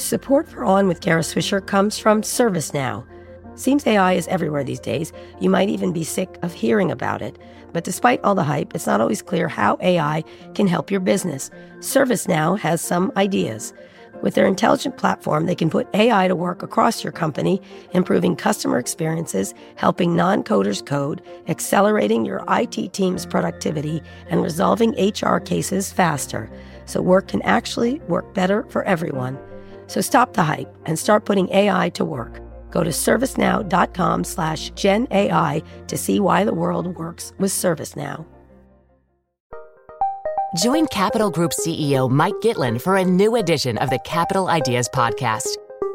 Support for On with Kara Swisher comes from ServiceNow. Seems AI is everywhere these days. You might even be sick of hearing about it. But despite all the hype, it's not always clear how AI can help your business. ServiceNow has some ideas. With their intelligent platform, they can put AI to work across your company, improving customer experiences, helping non coders code, accelerating your IT team's productivity, and resolving HR cases faster. So work can actually work better for everyone. So stop the hype and start putting AI to work. Go to servicenow.com slash GenAI to see why the world works with ServiceNow. Join Capital Group CEO Mike Gitlin for a new edition of the Capital Ideas Podcast.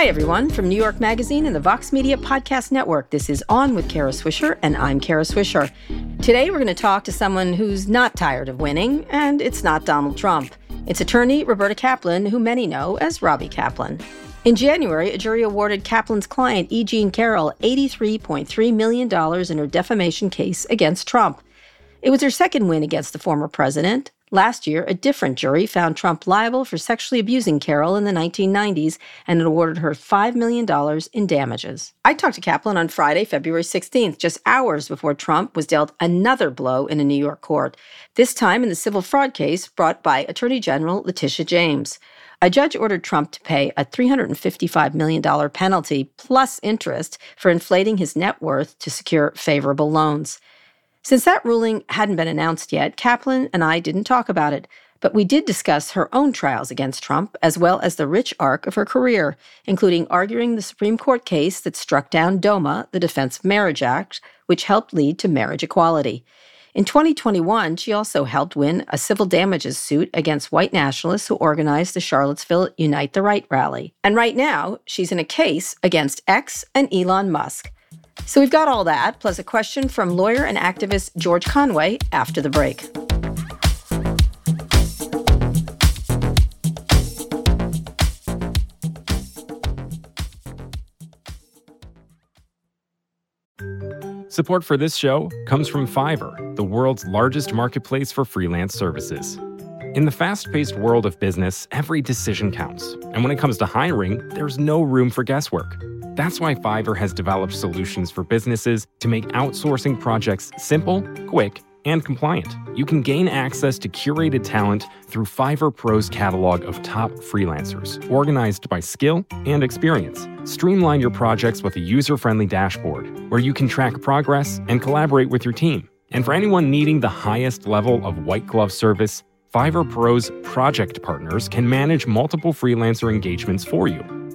Hi, everyone, from New York Magazine and the Vox Media Podcast Network. This is On with Kara Swisher, and I'm Kara Swisher. Today, we're going to talk to someone who's not tired of winning, and it's not Donald Trump. It's attorney Roberta Kaplan, who many know as Robbie Kaplan. In January, a jury awarded Kaplan's client, E. Jean Carroll, $83.3 million in her defamation case against Trump. It was her second win against the former president. Last year, a different jury found Trump liable for sexually abusing Carroll in the 1990s and it awarded her $5 million in damages. I talked to Kaplan on Friday, February 16th, just hours before Trump was dealt another blow in a New York court, this time in the civil fraud case brought by Attorney General Letitia James. A judge ordered Trump to pay a $355 million penalty plus interest for inflating his net worth to secure favorable loans. Since that ruling hadn't been announced yet, Kaplan and I didn't talk about it, but we did discuss her own trials against Trump, as well as the rich arc of her career, including arguing the Supreme Court case that struck down DOMA, the Defense of Marriage Act, which helped lead to marriage equality. In 2021, she also helped win a civil damages suit against white nationalists who organized the Charlottesville Unite the Right rally. And right now, she's in a case against X and Elon Musk. So we've got all that, plus a question from lawyer and activist George Conway after the break. Support for this show comes from Fiverr, the world's largest marketplace for freelance services. In the fast paced world of business, every decision counts. And when it comes to hiring, there's no room for guesswork. That's why Fiverr has developed solutions for businesses to make outsourcing projects simple, quick, and compliant. You can gain access to curated talent through Fiverr Pro's catalog of top freelancers, organized by skill and experience. Streamline your projects with a user friendly dashboard where you can track progress and collaborate with your team. And for anyone needing the highest level of white glove service, Fiverr Pro's project partners can manage multiple freelancer engagements for you.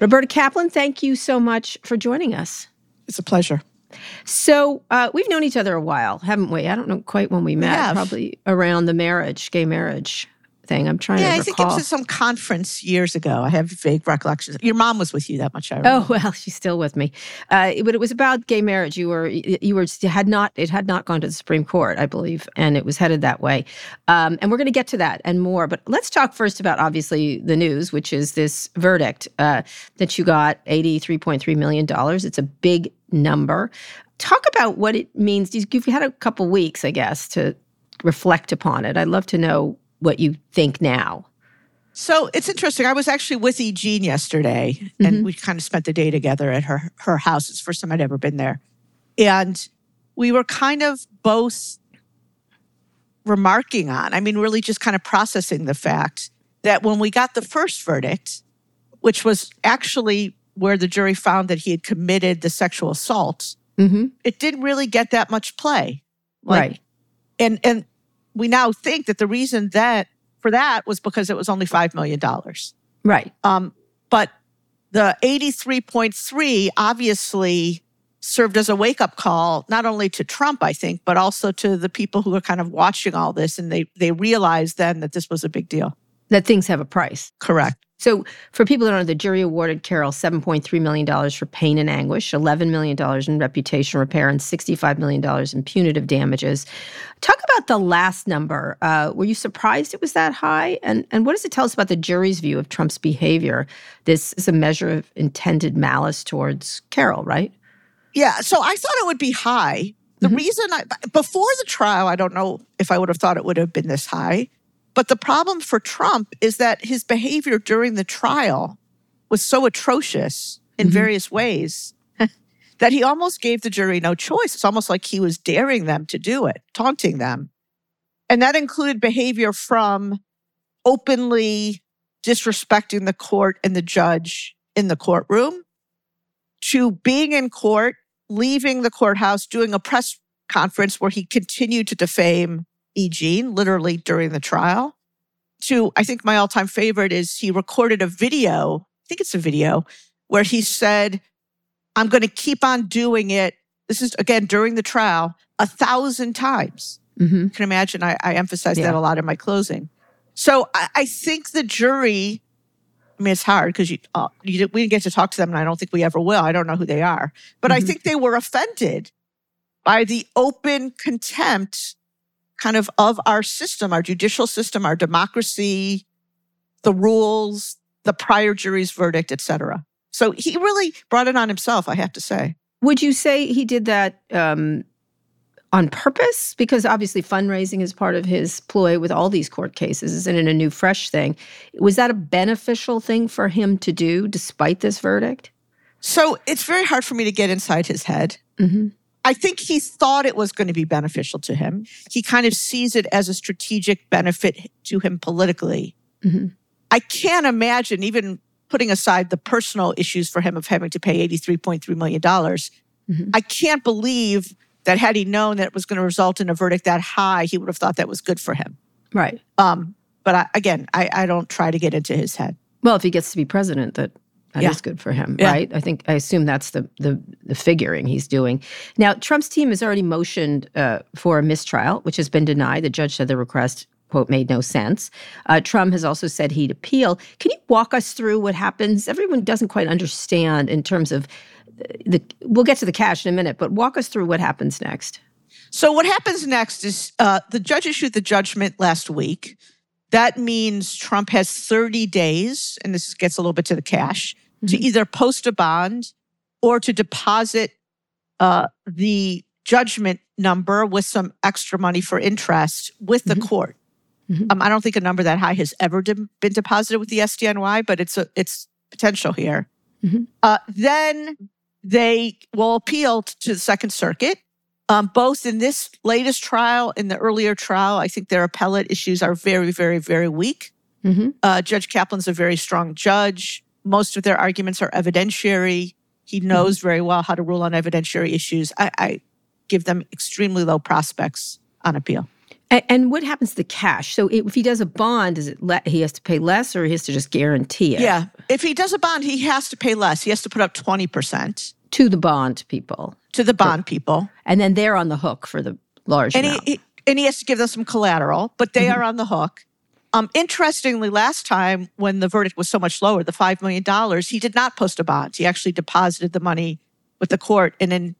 Roberta Kaplan, thank you so much for joining us. It's a pleasure. So uh, we've known each other a while, haven't we? I don't know quite when we met. have. Probably around the marriage, gay marriage thing. I'm trying Yeah, to I recall. think it was some conference years ago. I have vague recollections. Your mom was with you that much. I remember. Oh well, she's still with me, uh, but it was about gay marriage. You were you were had not it had not gone to the Supreme Court, I believe, and it was headed that way. Um, and we're going to get to that and more. But let's talk first about obviously the news, which is this verdict uh, that you got eighty three point three million dollars. It's a big number. Talk about what it means. You've had a couple weeks, I guess, to reflect upon it. I'd love to know what you think now. So it's interesting. I was actually with E. Jean yesterday, and Mhm. we kind of spent the day together at her her house. It's the first time I'd ever been there, and we were kind of both remarking on. I mean, really just kind of processing the fact that when we got the first verdict, which was actually where the jury found that he had committed the sexual assault, Mm-hmm. it didn't really get that much play. Like, right. and and we now think that the reason that for that was because it was only five million dollars. Right. Um, but the eighty three point three obviously served as a wake up call not only to Trump, I think, but also to the people who are kind of watching all this, and they they realized then that this was a big deal. That things have a price. Correct. So, for people that don't know, the jury awarded Carroll $7.3 million for pain and anguish, $11 million in reputation repair, and $65 million in punitive damages. Talk about the last number. Uh, were you surprised it was that high? And, and what does it tell us about the jury's view of Trump's behavior? This is a measure of intended malice towards Carroll, right? Yeah. So I thought it would be high. The Mhm. reason I, before the trial, I don't know if I would have thought it would have been this high. But the problem for Trump is that his behavior during the trial was so atrocious in Mhm. various ways that he almost gave the jury no choice. It's almost like he was daring them to do it, taunting them. And that included behavior from openly disrespecting the court and the judge in the courtroom to being in court, leaving the courthouse, doing a press conference where he continued to defame E. Jean, literally during the trial. To, I think my all time favorite is he recorded a video, I think it's a video, where he said, I'm going to keep on doing it. This is again during the trial, a thousand times. Mm-hmm. You can imagine I, I emphasize Yeah. that a lot in my closing. So I, I think the jury, I mean, it's hard because you, uh, you, we didn't get to talk to them, and I don't think we ever will. I don't know who they are. But I Mhm. think they were offended by the open contempt kind of of our system, our judicial system, our democracy, the rules, the prior jury's verdict, et cetera. So he really brought it on himself, I have to say. Would you say he did that um, on purpose? Because obviously, fundraising is part of his ploy with all these court cases. Isn't it a new, fresh thing? Was that a beneficial thing for him to do despite this verdict? So it's very hard for me to get inside his head. Mm-hmm. I think he thought it was going to be beneficial to him. He kind of sees it as a strategic benefit to him politically. Mhm. I can't imagine, even putting aside the personal issues for him of having to pay $83.3 million, Mhm. I can't believe that had he known that it was going to result in a verdict that high, he would have thought that was good for him. Right. Um, but I, again, I, I don't try to get into his head. Well, if he gets to be president, that that is Yeah. good for him, Yeah. right? I think I assume that's the the the figuring he's doing. Now, Trump's team has already motioned uh, for a mistrial, which has been denied. The judge said the request quote made no sense. Uh, Trump has also said he'd appeal. Can you walk us through what happens? Everyone doesn't quite understand in terms of the. We'll get to the cash in a minute, but walk us through what happens next. So what happens next is uh, the judge issued the judgment last week. That means Trump has 30 days, and this gets a little bit to the cash, to Mhm. either post a bond or to deposit uh, the judgment number with some extra money for interest with the Mhm. court. Mhm. Um, I don't think a number that high has ever de- been deposited with the SDNY, but it's a it's potential here. Mhm. Uh, then they will appeal to the Second Circuit. Um, both in this latest trial and the earlier trial, I think their appellate issues are very, very, very weak. Mm-hmm. Uh, judge Kaplan's a very strong judge. Most of their arguments are evidentiary. He mm-hmm. knows very well how to rule on evidentiary issues. I, I, give them extremely low prospects on appeal. And, and what happens to the cash? So if he does a bond, is it le- he has to pay less, or he has to just guarantee it? Yeah. If he does a bond, he has to pay less. He has to put up 20% to the bond people, to the bond people. and then they're on the hook for the large And amount. he- and he has to give them some collateral, but they mm-hmm. are on the hook. Um, interestingly, last time when the verdict was so much lower, the $5 million, he did not post a bond. He actually deposited the money with the court. And in,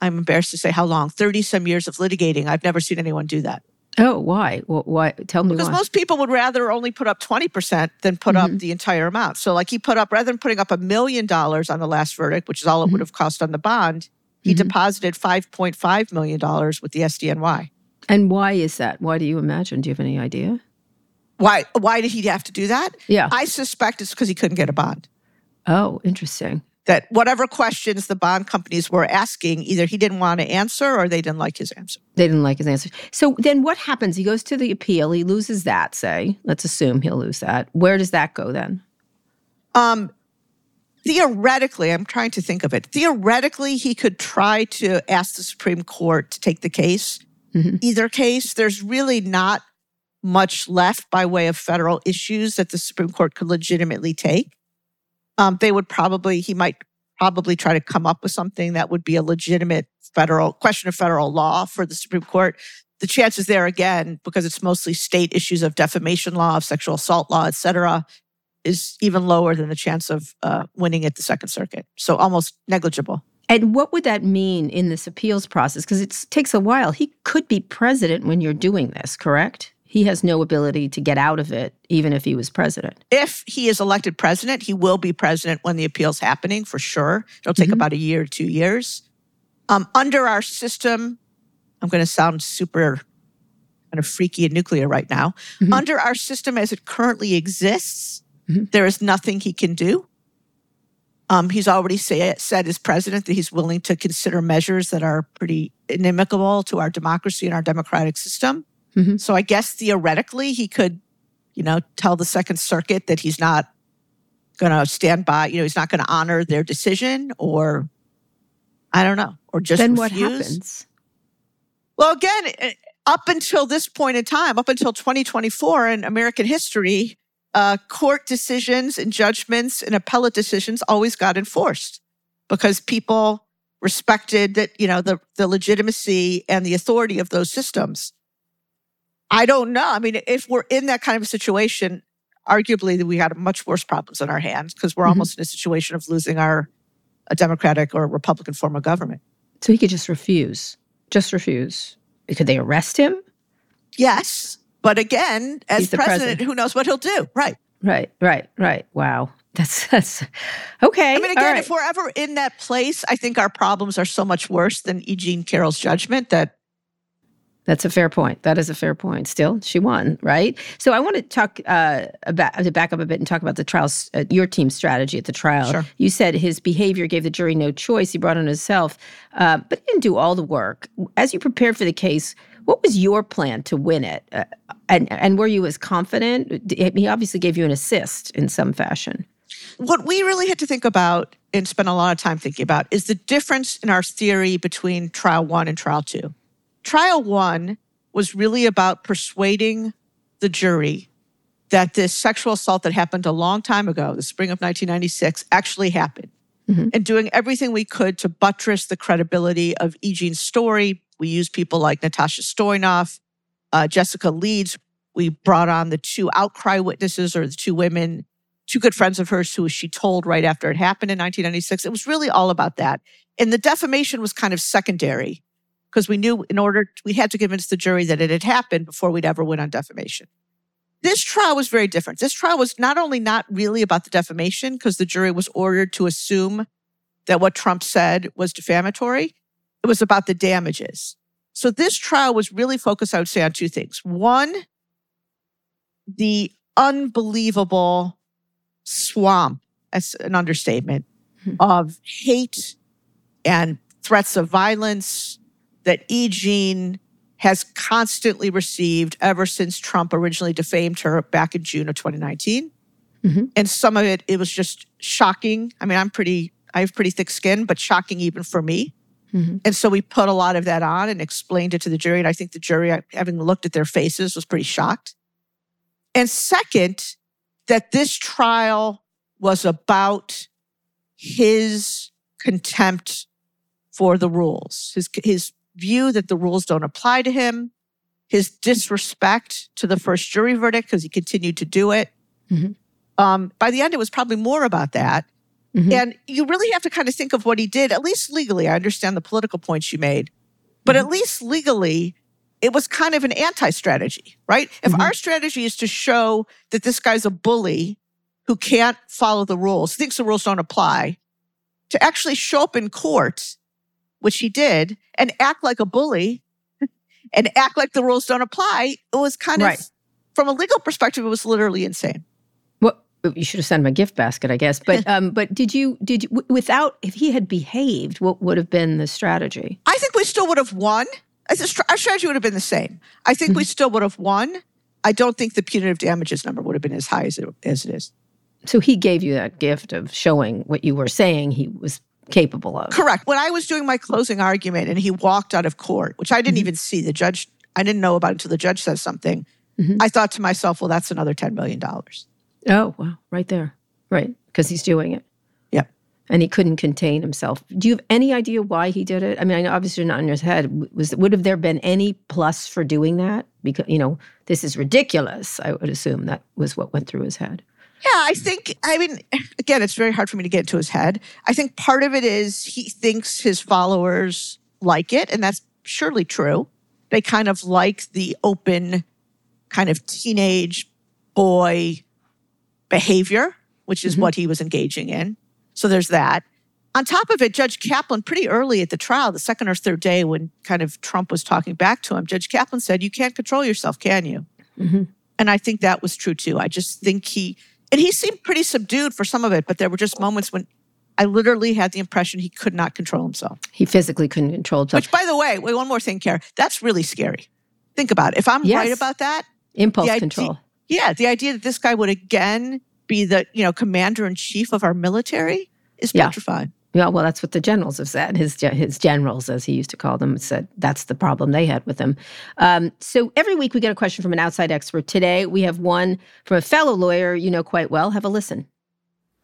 I'm embarrassed to say how long, 30 some years of litigating, I've never seen anyone do that. oh, why? Well, why? Tell me Because why. most people would rather only put up 20% than put up mm-hmm. the entire amount. So, like, he put up, rather than putting up a million dollars on the last verdict, which is all it mm-hmm. would have cost on the bond, he mm-hmm. deposited $5.5 million with the SDNY. and why is that? Why do you imagine? Do you have any idea? Why, why did he have to do that? Yeah. I suspect it's because he couldn't get a bond. oh, interesting. That whatever questions the bond companies were asking, either he didn't want to answer or they didn't like his answer. They didn't like his answer. So then what happens? He goes to the appeal. He loses that, say. Let's assume he'll lose that. Where does that go then? Um, theoretically, I'm trying to think of it. Theoretically, he could try to ask the Supreme Court to take the case. Mhm. Either case, there's really not much left by way of federal issues that the Supreme Court could legitimately take. Um, they would probably, he might probably try to come up with something that would be a legitimate federal question of federal law for the Supreme Court. The chances there again, because it's mostly state issues of defamation law, of sexual assault law, et cetera, is even lower than the chance of uh, winning at the Second Circuit. So almost negligible. And what would that mean in this appeals process? Because it takes a while. He could be president when you're doing this, correct? He has no ability to get out of it, even if he was president. If he is elected president, he will be president when the appeal's happening for sure. It'll take Mhm. about a year, two years. Um, under our system, I'm going to sound super kind of freaky and nuclear right now. Mhm. Under our system as it currently exists, Mhm. there is nothing he can do. Um, he's already say, said as president that he's willing to consider measures that are pretty inimical to our democracy and our democratic system. Mhm. So I guess theoretically he could, you know, tell the Second Circuit that he's not going to stand by, you know, he's not going to honor their decision or I don't know, or just then what happens? Well, again, eh, up until this point in time, up until 2024 in American history, uh, court decisions and judgments and appellate decisions always got enforced because people respected that, you know, the, the legitimacy and the authority of those systems. I don't know. I mean, if we're in that kind of a situation, arguably we had much worse problems on our hands because we're Mhm. almost in a situation of losing our a Democratic or Republican form of government. So he could just refuse. Just refuse. Could they arrest him? Yes. But again, as the president, president. who knows what he'll do? Right. Right, right, right. Wow. That's that's okay. I mean, again, right. if we're ever in that place, I think our problems are so much worse than E. Jean Carroll's judgment that That's a fair point. That is a fair point. Still, she won, right? So I want to talk uh, about to back up a bit and talk about the trial, uh, your team's strategy at the trial. Sure. You said his behavior gave the jury no choice. He brought on himself, uh, but he didn't do all the work. As you prepared for the case, what was your plan to win it? Uh, and and were you as confident? He obviously gave you an assist in some fashion. what we really had to think about and spend a lot of time thinking about is the difference in our theory between trial one and trial two. Trial one was really about persuading the jury that this sexual assault that happened a long time ago, the spring of 1996, actually happened. Mhm. And doing everything we could to buttress the credibility of E. Jean's story. We used people like Natasha Stoynoff, uh, Jessica Leeds. We brought on the two outcry witnesses or the two women two good friends of hers who she told right after it happened in 1996. It was really all about that. And the defamation was kind of secondary because we knew in order, we had to convince the jury that it had happened before we'd ever win on defamation. This trial was very different. This trial was not only not really about the defamation because the jury was ordered to assume that what Trump said was defamatory, it was about the damages. So this trial was really focused, I would say, on two things. One, the unbelievable swamp, that's an understatement, Hmm. of hate and threats of violence that E. Jean has constantly received ever since Trump originally defamed her back in June of 2019. Mhm. And some of it, it was just shocking. I mean, I'm pretty, I have pretty thick skin, but shocking even for me Mm-hmm. And so we put a lot of that on and explained it to the jury. And I think the jury, having looked at their faces, was pretty shocked. And second, that this trial was about his contempt for the rules, his, his view that the rules don't apply to him, his disrespect to the first jury verdict because he continued to do it. Mm-hmm. Um, by the end, it was probably more about that. Mm-hmm. And you really have to kind of think of what he did, at least legally. I understand the political points you made, but mm-hmm. at least legally, it was kind of an anti strategy, right? If mm-hmm. our strategy is to show that this guy's a bully who can't follow the rules, thinks the rules don't apply, to actually show up in court, which he did, and act like a bully and act like the rules don't apply, it was kind right. of, from a legal perspective, it was literally insane Well, you should have sent him a gift basket, I guess. But um, but did you did you, without if he had behaved, what would have been the strategy? I think we still would have won. Our strategy would have been the same. I think mm-hmm. we still would have won. I don't think the punitive damages number would have been as high as it, as it is. So he gave you that gift of showing what you were saying he was capable of. Correct. When I was doing my closing argument and he walked out of court, which I didn't mm-hmm. even see, the judge, I didn't know about until the judge says something. Mm-hmm. I thought to myself, well, that's another $10 million. Oh, wow. Right there. Right. Because he's doing it. Yep. And he couldn't contain himself. Do you have any idea why he did it? I mean, obviously not in his head. Was would have there been any plus for doing that? Because you know, this is ridiculous. I would assume that was what went through his head. Yeah, I think, I mean, again, it's very hard for me to get into his head. I think part of it is he thinks his followers like it, and that's surely true. They kind of like the open, kind of teenage boy behavior, which is mm-hmm. what he was engaging in. So there's that. On top of it, Judge Kaplan, pretty early at the trial, the second or third day when kind of Trump was talking back to him, Judge Kaplan said, You can't control yourself, can you? Mm-hmm. And I think that was true too. I just think he, and he seemed pretty subdued for some of it, but there were just moments when I literally had the impression he could not control himself. He physically couldn't control himself. Which, by the way, wait, one more thing, Kara. That's really scary. Think about it. If I'm yes. right about that, impulse control. Yeah, the idea that this guy would again be the you know commander in chief of our military is yeah. petrifying. Yeah, well, that's what the generals have said. His his generals, as he used to call them, said that's the problem they had with him. Um, so every week we get a question from an outside expert. Today we have one from a fellow lawyer you know quite well. Have a listen.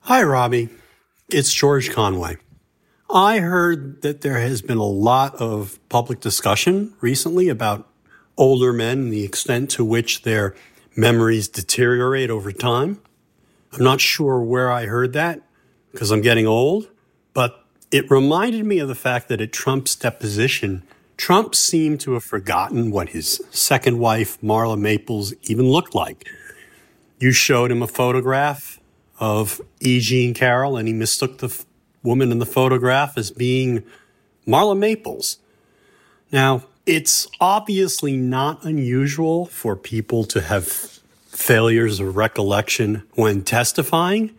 Hi, Robbie. It's George Conway. I heard that there has been a lot of public discussion recently about older men and the extent to which their memories deteriorate over time. I'm not sure where I heard that because I'm getting old, but it reminded me of the fact that at Trump's deposition, Trump seemed to have forgotten what his second wife, Marla Maples, even looked like. You showed him a photograph of E. Jean Carroll, and he mistook the f- woman in the photograph as being Marla Maples. Now, it's obviously not unusual for people to have failures of recollection when testifying.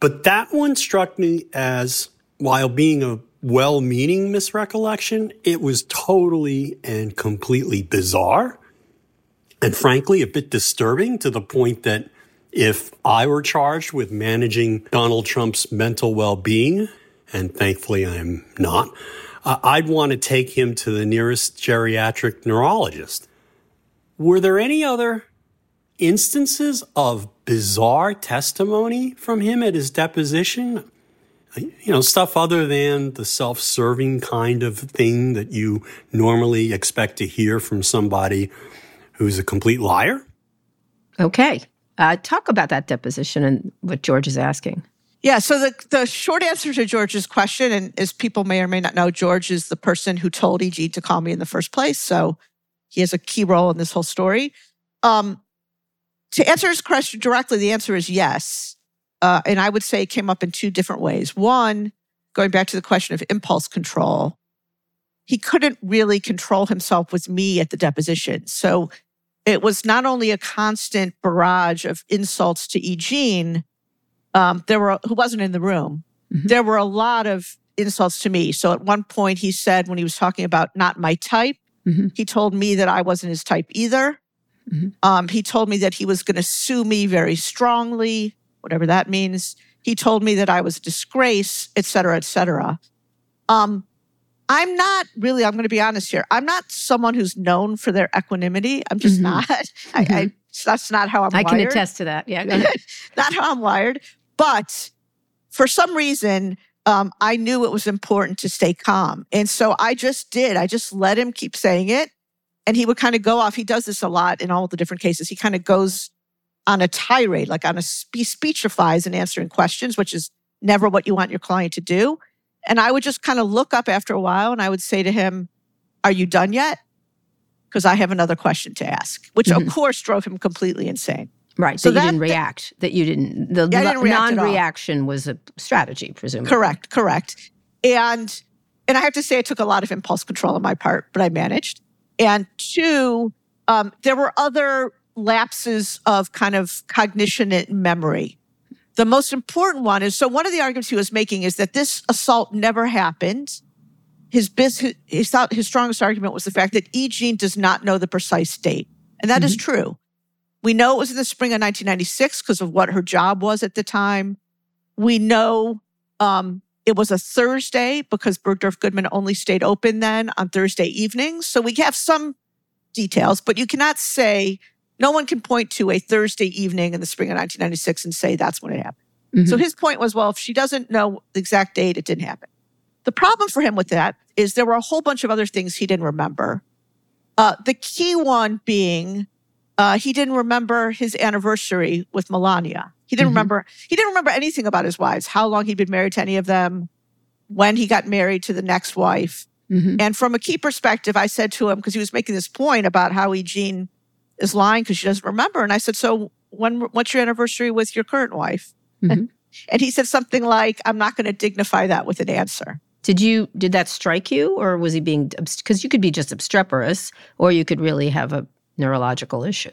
But that one struck me as, while being a well meaning misrecollection, it was totally and completely bizarre. And frankly, a bit disturbing to the point that if I were charged with managing Donald Trump's mental well being, and thankfully I'm not, uh, I'd want to take him to the nearest geriatric neurologist. Were there any other instances of bizarre testimony from him at his deposition. You know, stuff other than the self serving kind of thing that you normally expect to hear from somebody who's a complete liar. Okay. Uh, talk about that deposition and what George is asking. Yeah, so the, the short answer to George's question, and as people may or may not know, George is the person who told EG to call me in the first place. So he has a key role in this whole story. Um, to answer his question directly, the answer is yes. Uh, and I would say it came up in two different ways. One, going back to the question of impulse control, he couldn't really control himself with me at the deposition. So it was not only a constant barrage of insults to Eugene, um, there were who wasn't in the room. Mm-hmm. There were a lot of insults to me. So at one point, he said when he was talking about not my type, mm-hmm. he told me that I wasn't his type either. Mm-hmm. Um, he told me that he was going to sue me very strongly, whatever that means. He told me that I was a disgrace, et cetera, et cetera. Um, I'm not really, I'm going to be honest here. I'm not someone who's known for their equanimity. I'm just Mhm. not. I, I, that's not how I'm I can attest to that. Yeah. not how I'm wired. But for some reason, um, I knew it was important to stay calm. And so I just did. I just let him keep saying it. And he would kind of go off. He does this a lot in all the different cases. He kind of goes on a tirade, like on a spe- speechifies and answering questions, which is never what you want your client to do. And I would just kind of look up after a while and I would say to him, Are you done yet? Because I have another question to ask, which Mhm. of course drove him completely insane. Right. So that you that- didn't react. That you didn't. The Yeah, didn't react non-reaction was a strategy, presumably. Correct, correct. And and I have to say it took a lot of impulse control on my part, but I managed. And two, um, there were other lapses of kind of cognition and memory. The most important one is so one of the arguments he was making is that this assault never happened. His bis- his, thought, his strongest argument was the fact that E. Jean does not know the precise date. And that is true. We know it was in the spring of 1996 because of what her job was at the time. We know um, it was a Thursday because Bergdorf Goodman only stayed open then on Thursday evenings. So we have some details, but you cannot say, no one can point to a Thursday evening in the spring of 1996 and say that's when it happened. Mhm. So his point was, well, if she doesn't know the exact date, it didn't happen. The problem for him with that is there were a whole bunch of other things he didn't remember. Uh, the key one being uh, he didn't remember his anniversary with Melania. He didn't Mhm. remember. He didn't remember anything about his wives, how long he'd been married to any of them, when he got married to the next wife. Mhm. And from a key perspective, I said to him because he was making this point about how Eugene is lying because she doesn't remember, and I said, "So when? What's your anniversary with your current wife?" Mhm. And he said something like, "I'm not going to dignify that with an answer." Did you did that strike you, or was he being because you could be just obstreperous, or you could really have a neurological issue?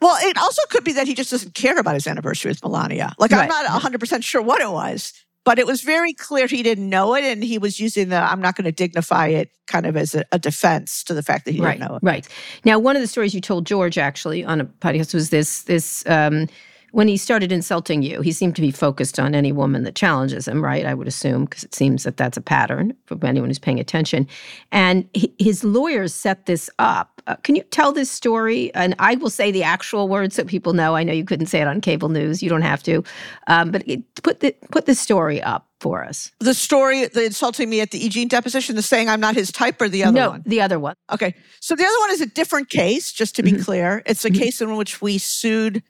Well, it also could be that he just doesn't care about his anniversary with Melania. Like, I'm not 100% sure what it was, but it was very clear he didn't know it. And he was using the I'm not going to dignify it kind of as a, a defense to the fact that he right, didn't know it. right. Now, one of the stories you told George actually on a podcast was this this um, when he started insulting you. He seemed to be focused on any woman that challenges him, right? I would assume because it seems that that's a pattern for anyone who's paying attention. And his lawyers set this up. Uh, can you tell this story? And I will say the actual words so people know. I know you couldn't say it on cable news. You don't have to, um, but it, put the put the story up for us. The story, the insulting me at the Eugene deposition, the saying I'm not his type, or the other no, one? the other one. Okay. So the other one is a different case, just to be Mhm. clear. It's a Mhm. case in which we sued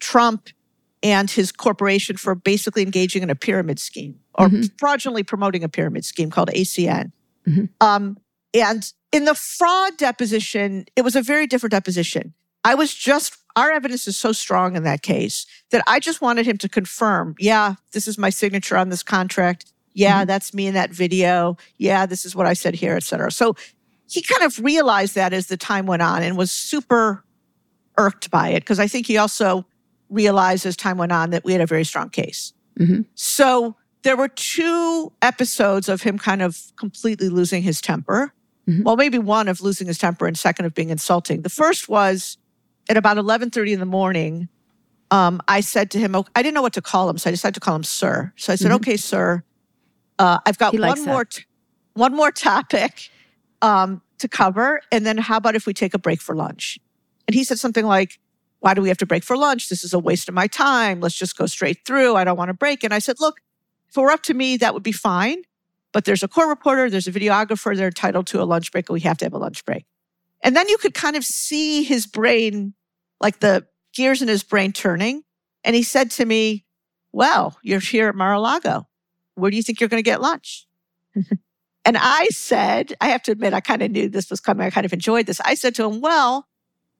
Trump and his corporation for basically engaging in a pyramid scheme or Mhm. fraudulently promoting a pyramid scheme called ACN. Mhm. Um, and in the fraud deposition, it was a very different deposition. I was just, our evidence is so strong in that case that I just wanted him to confirm, yeah, this is my signature on this contract. Yeah, that's me in that video. Yeah, this is what I said here, et cetera. So he kind of realized that as the time went on and was super irked by it because I think he also realized as time went on that we had a very strong case. Mhm. So there were two episodes of him kind of completely losing his temper. Mhm. Well, maybe one of losing his temper and second of being insulting. The first was at about 11:30 in the morning. Um, I said to him, I didn't know what to call him, so I decided to call him sir. So I said, Mhm. "Okay, sir, uh, I've got He one more, t- one more topic um, to cover, and then how about if we take a break for lunch?" And he said something like, "Why do we have to break for lunch? This is a waste of my time. Let's just go straight through. I don't want to break." And I said, "Look, if it were up to me, that would be fine. But there's a court reporter, there's a videographer, they're entitled to a lunch break, and we have to have a lunch break." And then you could kind of see his brain, like the gears in his brain turning. And he said to me, Well, you're here at Mar a Lago. Where do you think you're going to get lunch? and I said, I have to admit, I kind of knew this was coming. I kind of enjoyed this. I said to him, Well,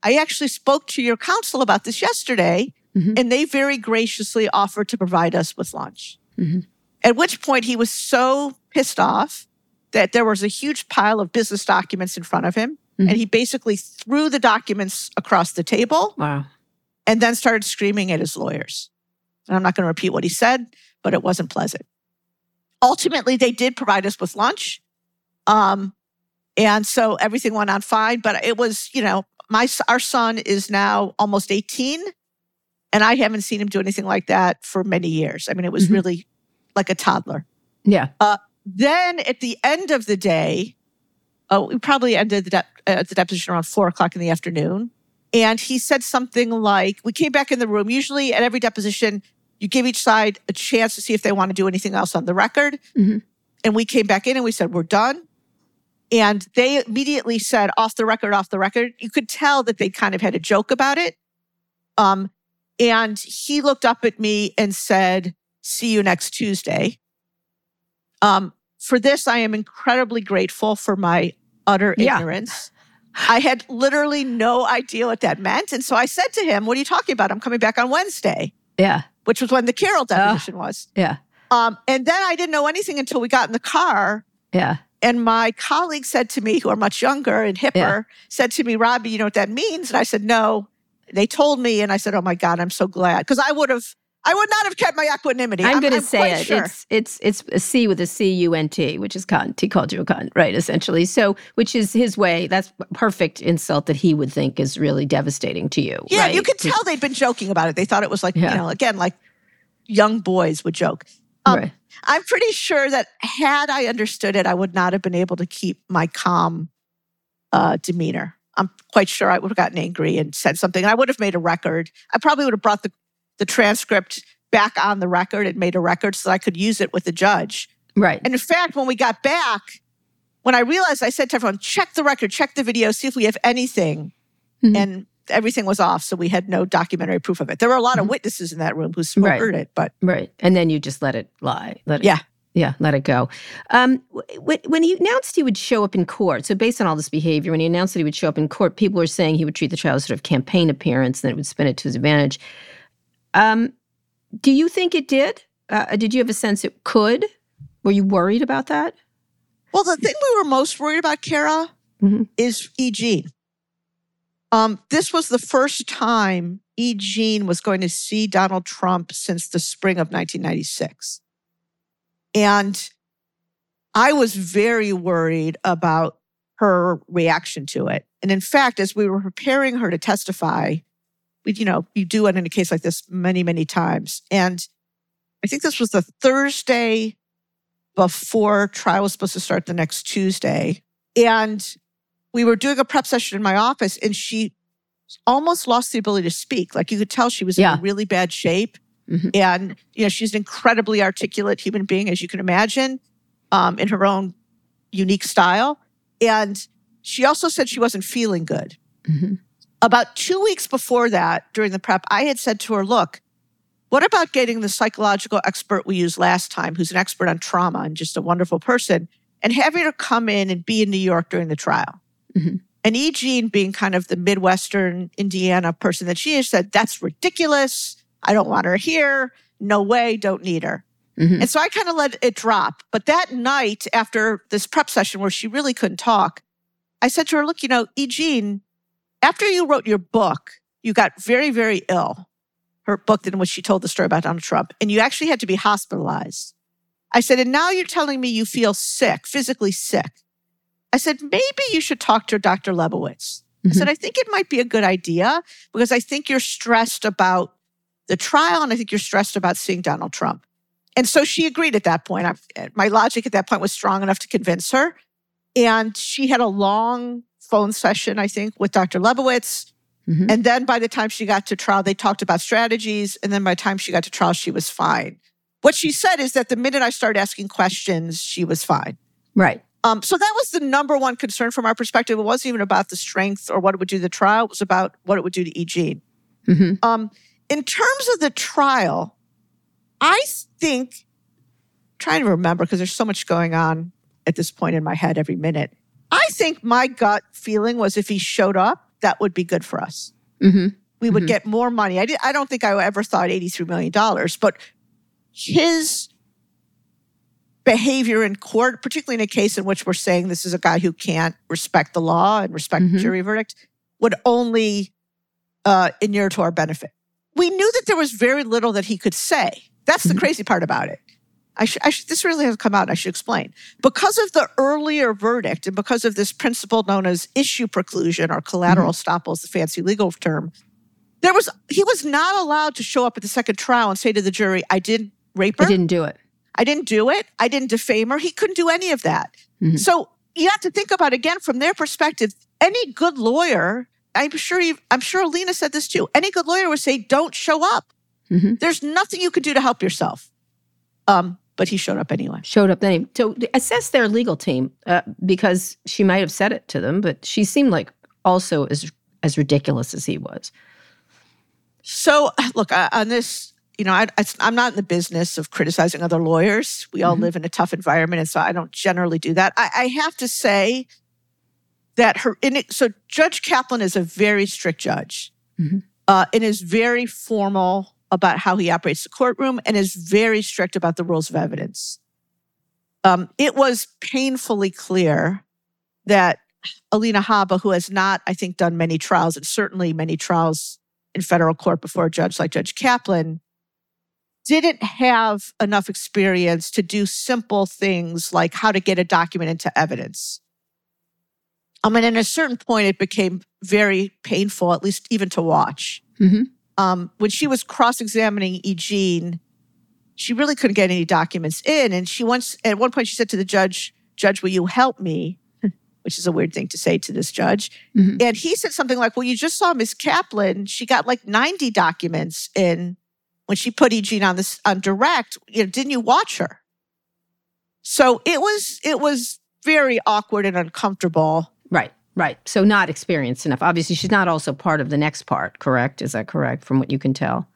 I actually spoke to your counsel about this yesterday, Mhm. and they very graciously offered to provide us with lunch. Mhm. At which point he was so pissed off that there was a huge pile of business documents in front of him. Mhm. And he basically threw the documents across the table Wow. and then started screaming at his lawyers. And I'm not going to repeat what he said, but it wasn't pleasant. Ultimately, they did provide us with lunch. Um, and so everything went on fine, but it was, you know, my our son is now almost 18 and I haven't seen him do anything like that for many years. I mean, it was Mhm. really like a toddler. Yeah. then at the end of the day, oh, we probably ended the, de- uh, the deposition around four o'clock in the afternoon. And he said something like, We came back in the room. Usually at every deposition, you give each side a chance to see if they want to do anything else on the record. Mhm. And we came back in and we said, We're done. And they immediately said, Off the record, off the record. You could tell that they kind of had a joke about it. Um, and he looked up at me and said, See you next Tuesday. Um, for this, I am incredibly grateful for my utter Yeah. ignorance. I had literally no idea what that meant. And so I said to him, What are you talking about? I'm coming back on Wednesday, Yeah. which was when the Carroll deposition was. Yeah. Um, and then I didn't know anything until we got in the car. Yeah. And my colleague said to me, who are much younger and hipper, Yeah. said to me, Robbie, you know what that means? And I said, No. They told me, and I said, Oh my God, I'm so glad. Because I would have, I would not have kept my equanimity. I'm, going to say it. Sure. It's it's it's a C with a C U N T, which is cunt. He called you a cunt, right? Essentially. So, which is his way. That's perfect insult that he would think is really devastating to you. Yeah, right? you could tell they'd been joking about it. They thought it was like, Yeah. you know, again, like young boys would joke. Um, right. I'm pretty sure that had I understood it, I would not have been able to keep my calm uh, demeanor. I'm quite sure I would have gotten angry and said something. I would have made a record. I probably would have brought the, the transcript back on the record and made a record so that I could use it with the judge. Right. And in fact, when we got back, when I realized, I said to everyone, check the record, check the video, see if we have anything. Mhm. And everything was off. So we had no documentary proof of it. There were a lot of Mhm. witnesses in that room who Right. heard it, but Right. And then you just let it lie. Let it, Yeah. Yeah, let it go. Um, wh- when, he announced he would show up in court, so based on all this behavior, when he announced that he would show up in court, people were saying he would treat the trial as sort of campaign appearance, and it would spin it to his advantage. Um, do you think it did? Uh, did you have a sense it could? Were you worried about that? Well, the thing we were most worried about, Kara, Mhm. is E. Jean. Um, this was the first time E. Jean was going to see Donald Trump since the spring of 1996. And I was very worried about her reaction to it. And in fact, as we were preparing her to testify, we, you know, you do it in a case like this many, many times. And I think this was the Thursday before trial was supposed to start the next Tuesday. And we were doing a prep session in my office, and she almost lost the ability to speak. Like you could tell she was Yeah. in really bad shape. Mhm. And, you know, she's an incredibly articulate human being, as you can imagine, um, in her own unique style. And she also said she wasn't feeling good. Mhm. About two weeks before that, during the prep, I had said to her, look, what about getting the psychological expert we used last time, who's an expert on trauma and just a wonderful person, and having her come in and be in New York during the trial? Mhm. And E. Jean, being kind of the Midwestern Indiana person that she is, said, that's ridiculous. I don't want her here. No way, don't need her. Mhm. And so I kind of let it drop. But that night, after this prep session where she really couldn't talk, I said to her, Look, you know, E. Jean, after you wrote your book, you got very, very ill. Her book in which she told the story about Donald Trump, and you actually had to be hospitalized. I said, and now you're telling me you feel sick, physically sick. I said, maybe you should talk to Dr. Lebowitz. I said, I think it might be a good idea because I think you're stressed about the trial and I think you're stressed about seeing Donald Trump. And so she agreed at that point. I, my logic at that point was strong enough to convince her. And she had a long phone session, I think, with Dr. Lebowitz. Mhm. And then by the time she got to trial, they talked about strategies. And then by the time she got to trial, she was fine. What she said is that the minute I started asking questions, she was fine. Right. Um, so that was the number one concern from our perspective. It wasn't even about the strength or what it would do to the trial. It was about what it would do to E. Jean. hmm Um, in terms of the trial, I think, trying to remember because there's so much going on at this point in my head every minute. I think my gut feeling was if he showed up, that would be good for us. hmm We would Mhm. get more money. I, did, I don't think I ever thought $83 million, but his behavior in court, particularly in a case in which we're saying this is a guy who can't respect the law and respect Mhm. jury verdict, would only uh, inure to our benefit. We knew that there was very little that he could say. That's the Mhm. crazy part about it. I should, I should, this really hasn't come out. I should explain. Because of the earlier verdict and because of this principle known as issue preclusion or collateral estoppel is the fancy legal term, there was he was not allowed to show up at the second trial and say to the jury, "I didn't rape her. I didn't do it. I didn't do it. I didn't defame her. He couldn't do any of that. Mhm. So you have to think about again from their perspective. Any good lawyer, I'm sure you, I'm sure Alina said this too. Any good lawyer would say, "Don't show up." Mhm. There's nothing you could do to help yourself. Um, but he showed up anyway. Showed up then. So assess their legal team uh, because she might have said it to them, but she seemed like also as as ridiculous as he was. So, look, uh, on this, you know, I, I'm not in the business of criticizing other lawyers. We all Mhm. live in a tough environment, and so I don't generally do that. I, I have to say that her, in it, so Judge Kaplan is a very strict judge Mhm. uh, and is very formal about how he operates the courtroom and is very strict about the rules of evidence. Um, it was painfully clear that Alina Haba, who has not, I think, done many trials, and certainly many trials in federal court before a judge like Judge Kaplan, didn't have enough experience to do simple things like how to get a document into evidence. I mean, at a certain point, it became very painful, at least even to watch. Mhm. Um, when she was cross examining Eugene, she really couldn't get any documents in. And she once, at one point, she said to the judge, Judge, will you help me? Which is a weird thing to say to this judge. Mhm. And he said something like, Well, you just saw Miss Kaplan. She got like 90 documents in when she put Eugene on this on direct. You know, didn't you watch her? So it was it was very awkward and uncomfortable. Right, right. So not experienced enough. Obviously, she's not also part of the next part. Correct? Is that correct? From what you can tell.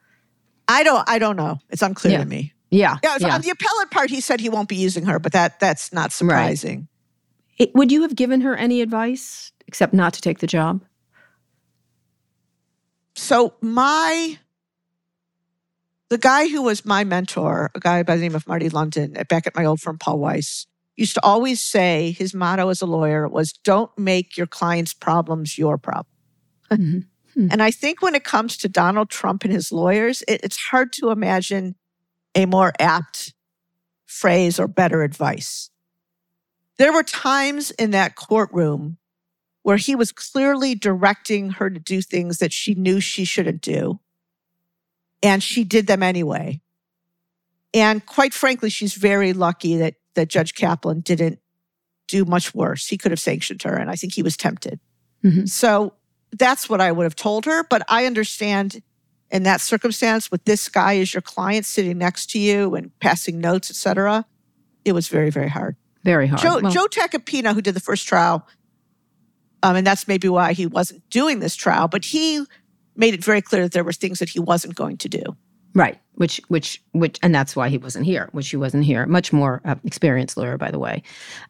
I don't I don't know. It's unclear Yeah. to me. Yeah. Yeah, yeah. on the appellate part, he said he won't be using her, but that that's not surprising. It- would you have given her any advice except not to take the job? So my the guy who was my mentor, a guy by the name of Marty London, back at my old firm, Paul Weiss, used to always say his motto as a lawyer was "Don't make your clients' problems your problem." Mhm. Hmm. And I think when it comes to Donald Trump and his lawyers, it, it's hard to imagine a more apt phrase or better advice. There were times in that courtroom where he was clearly directing her to do things that she knew she shouldn't do. And she did them anyway. And quite frankly, she's very lucky that, that Judge Kaplan didn't do much worse. He could have sanctioned her, and I think he was tempted. Mhm. So that's what I would have told her. But I understand in that circumstance, with this guy as your client sitting next to you and passing notes, et cetera, it was very, very hard. Very hard. Joe, Well, Joe Tacopina, who did the first trial, um, and that's maybe why he wasn't doing this trial, but he made it very clear that there were things that he wasn't going to do. Right. Which, which, which, and that's why he wasn't here, which he wasn't here. Much more uh, experienced lawyer, by the way.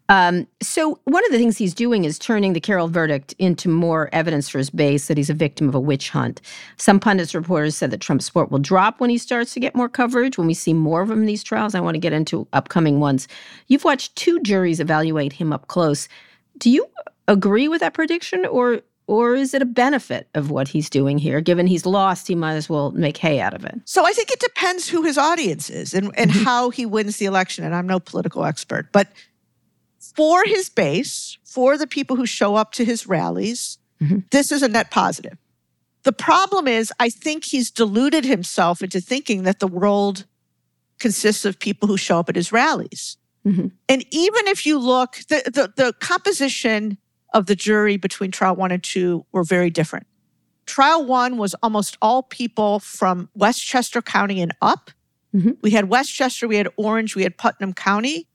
Um, so, one of the things he's doing is turning the Carroll verdict into more evidence for his base that he's a victim of a witch hunt. Some pundits, reporters said that Trump's support will drop when he starts to get more coverage, when we see more of him in these trials. I want to get into upcoming ones. You've watched two juries evaluate him up close. Do you agree with that prediction, or or is it a benefit of what he's doing here? Given he's lost, he might as well make hay out of it. So I think it depends who his audience is and, and how he wins the election. And I'm no political expert, but for his base, for the people who show up to his rallies, Mhm. this is a net positive. The problem is, I think he's deluded himself into thinking that the world consists of people who show up at his rallies. Mhm. And even if you look, the, the, the composition of the jury between trial one and two were very different. Trial one was almost all people from Westchester County and up. Mhm. We had Westchester, we had Orange, we had Putnam County.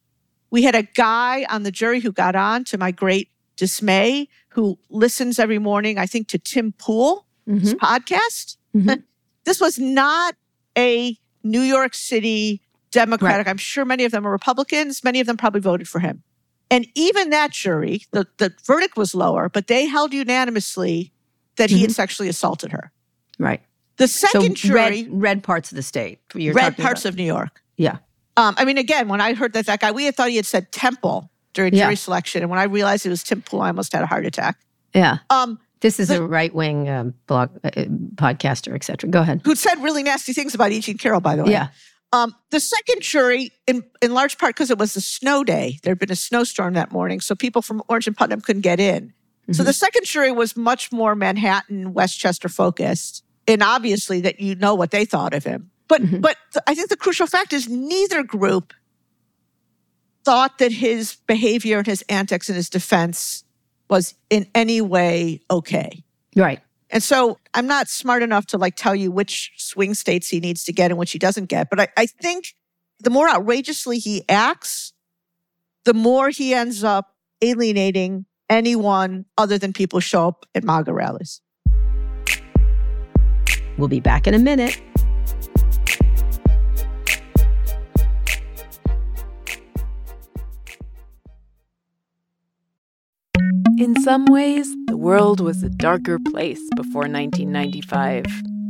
We had a guy on the jury who got on, to my great dismay, who listens every morning, I think, to Tim Pool, his Mhm. podcast. Mhm. this was not a New York City Democratic. I'm sure many of them are Republicans. Many of them probably voted for him. And even that jury, the, the verdict was lower, but they held unanimously that he had sexually assaulted her. Right. The So second jury, red, red parts of the state. You're red parts about. of New York. yeah. Um, I mean, again, when I heard that that guy, we had thought he had said Temple during Yeah. jury selection, and when I realized it was Tim Pool, I almost had a heart attack. Yeah. Um, This is The- a right wing um, blog uh, uh, podcaster, et cetera. Go ahead. who said really nasty things about Eugene Carroll, by the way. Yeah. Um, the second jury, in, in large part because it was a snow day, there had been a snowstorm that morning, so people from Orange and Putnam couldn't get in. So Mhm. the second jury was much more Manhattan, Westchester focused, and obviously that you know what they thought of him. But Mhm. but th- I think the crucial fact is neither group thought that his behavior and his antics and his defense was in any way okay. Right. And so I'm not smart enough to like tell you which swing states he needs to get and which he doesn't get. But I, I think the more outrageously he acts, the more he ends up alienating anyone other than people show up at MAGA rallies. We'll be back in a minute. In some ways, the world was a darker place before 1995.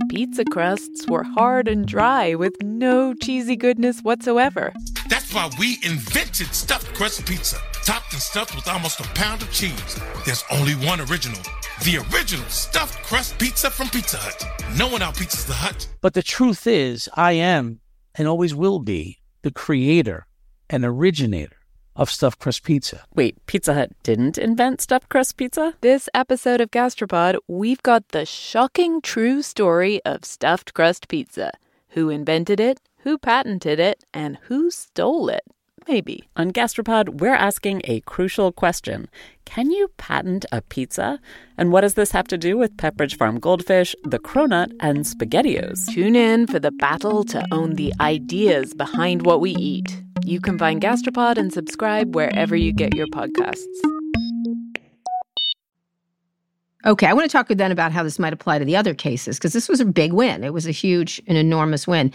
Pizza crusts were hard and dry with no cheesy goodness whatsoever. That's why we invented stuffed crust pizza, topped and stuffed with almost a pound of cheese. There's only one original, the original stuffed crust pizza from Pizza Hut. No one outpizzas the Hut. But the truth is, I am and always will be the creator and originator of stuffed crust pizza. Wait, Pizza Hut didn't invent stuffed crust pizza? This episode of Gastropod, we've got the shocking true story of stuffed crust pizza. Who invented it, who patented it, and who stole it? Maybe. On Gastropod, we're asking a crucial question Can you patent a pizza? And what does this have to do with Pepperidge Farm Goldfish, the Cronut, and SpaghettiOs? Tune in for the battle to own the ideas behind what we eat. You can find Gastropod and subscribe wherever you get your podcasts. Okay, I want to talk then about how this might apply to the other cases because this was a big win. It was a huge, an enormous win,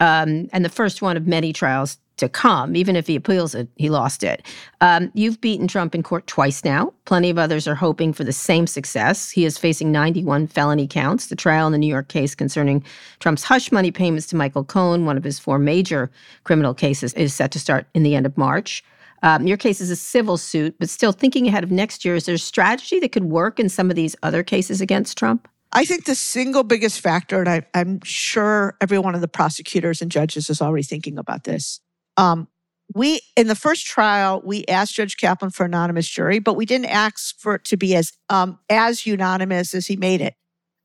um, and the first one of many trials to come. Even if he appeals it, he lost it. Um, you've beaten Trump in court twice now. Plenty of others are hoping for the same success. He is facing 91 felony counts. The trial in the New York case concerning Trump's hush money payments to Michael Cohen, one of his four major criminal cases, is set to start in the end of March. Um, your case is a civil suit, but still thinking ahead of next year, is there a strategy that could work in some of these other cases against Trump? I think the single biggest factor, and I, I'm sure every one of the prosecutors and judges is already thinking about this. Um, we in the first trial, we asked Judge Kaplan for anonymous jury, but we didn't ask for it to be as um, as unanimous as he made it.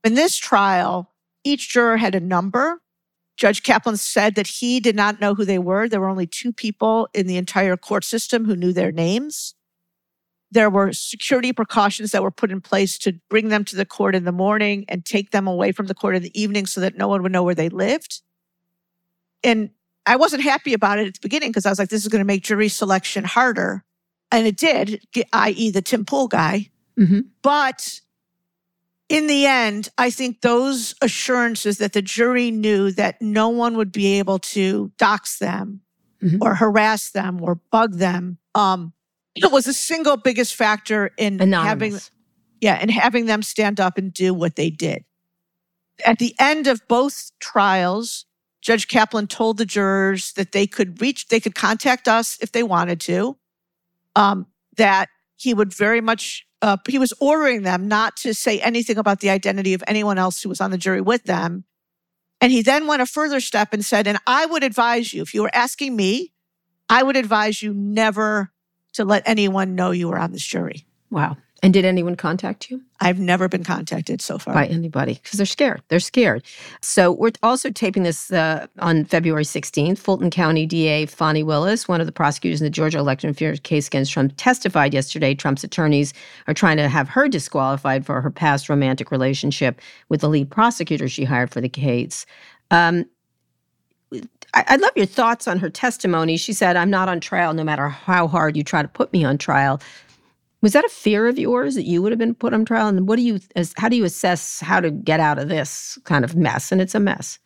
In this trial, each juror had a number. Judge Kaplan said that he did not know who they were. There were only two people in the entire court system who knew their names. There were security precautions that were put in place to bring them to the court in the morning and take them away from the court in the evening so that no one would know where they lived. And I wasn't happy about it at the beginning because I was like, this is going to make jury selection harder. And it did, i.e., the Tim Pool guy. Mm-hmm. But in the end, I think those assurances that the jury knew that no one would be able to dox them Mhm. or harass them or bug them um, it was the single biggest factor in having yeah, and having them stand up and do what they did. At the end of both trials, Judge Kaplan told the jurors that they could reach, they could contact us if they wanted to. Um, that he would very much, uh, he was ordering them not to say anything about the identity of anyone else who was on the jury with them. And he then went a further step and said, and I would advise you, if you were asking me, I would advise you never to let anyone know you were on this jury. Wow. And did anyone contact you? I've never been contacted so far. by anybody because they're scared. They're scared. So we're also taping this uh, on February 16th. Fulton County DA Fani Willis, one of the prosecutors in the Georgia election interference case against Trump, testified yesterday. Trump's attorneys are trying to have her disqualified for her past romantic relationship with the lead prosecutor she hired for the case. Um, I- I'd love your thoughts on her testimony. She said, I'm not on trial no matter how hard you try to put me on trial. Was that a fear of yours that you would have been put on trial? And what do you, how do you assess how to get out of this kind of mess? And it's a mess.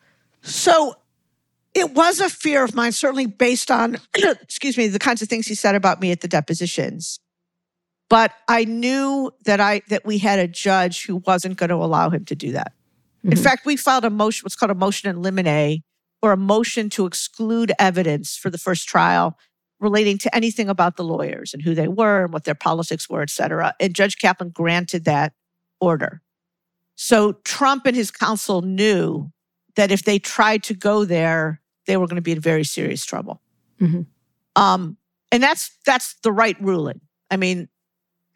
So it was a fear of mine, certainly based on, excuse me, the kinds of things he said about me at the depositions. But I knew that I that we had a judge who wasn't going to allow him to do that. In Mhm. fact, we filed a motion, what's called a motion in limine, or a motion to exclude evidence for the first trial relating to anything about the lawyers and who they were and what their politics were, et cetera. And Judge Kaplan granted that order. So Trump and his counsel knew that if they tried to go there, they were going to be in very serious trouble. Mhm. Um, and that's that's the right ruling. I mean,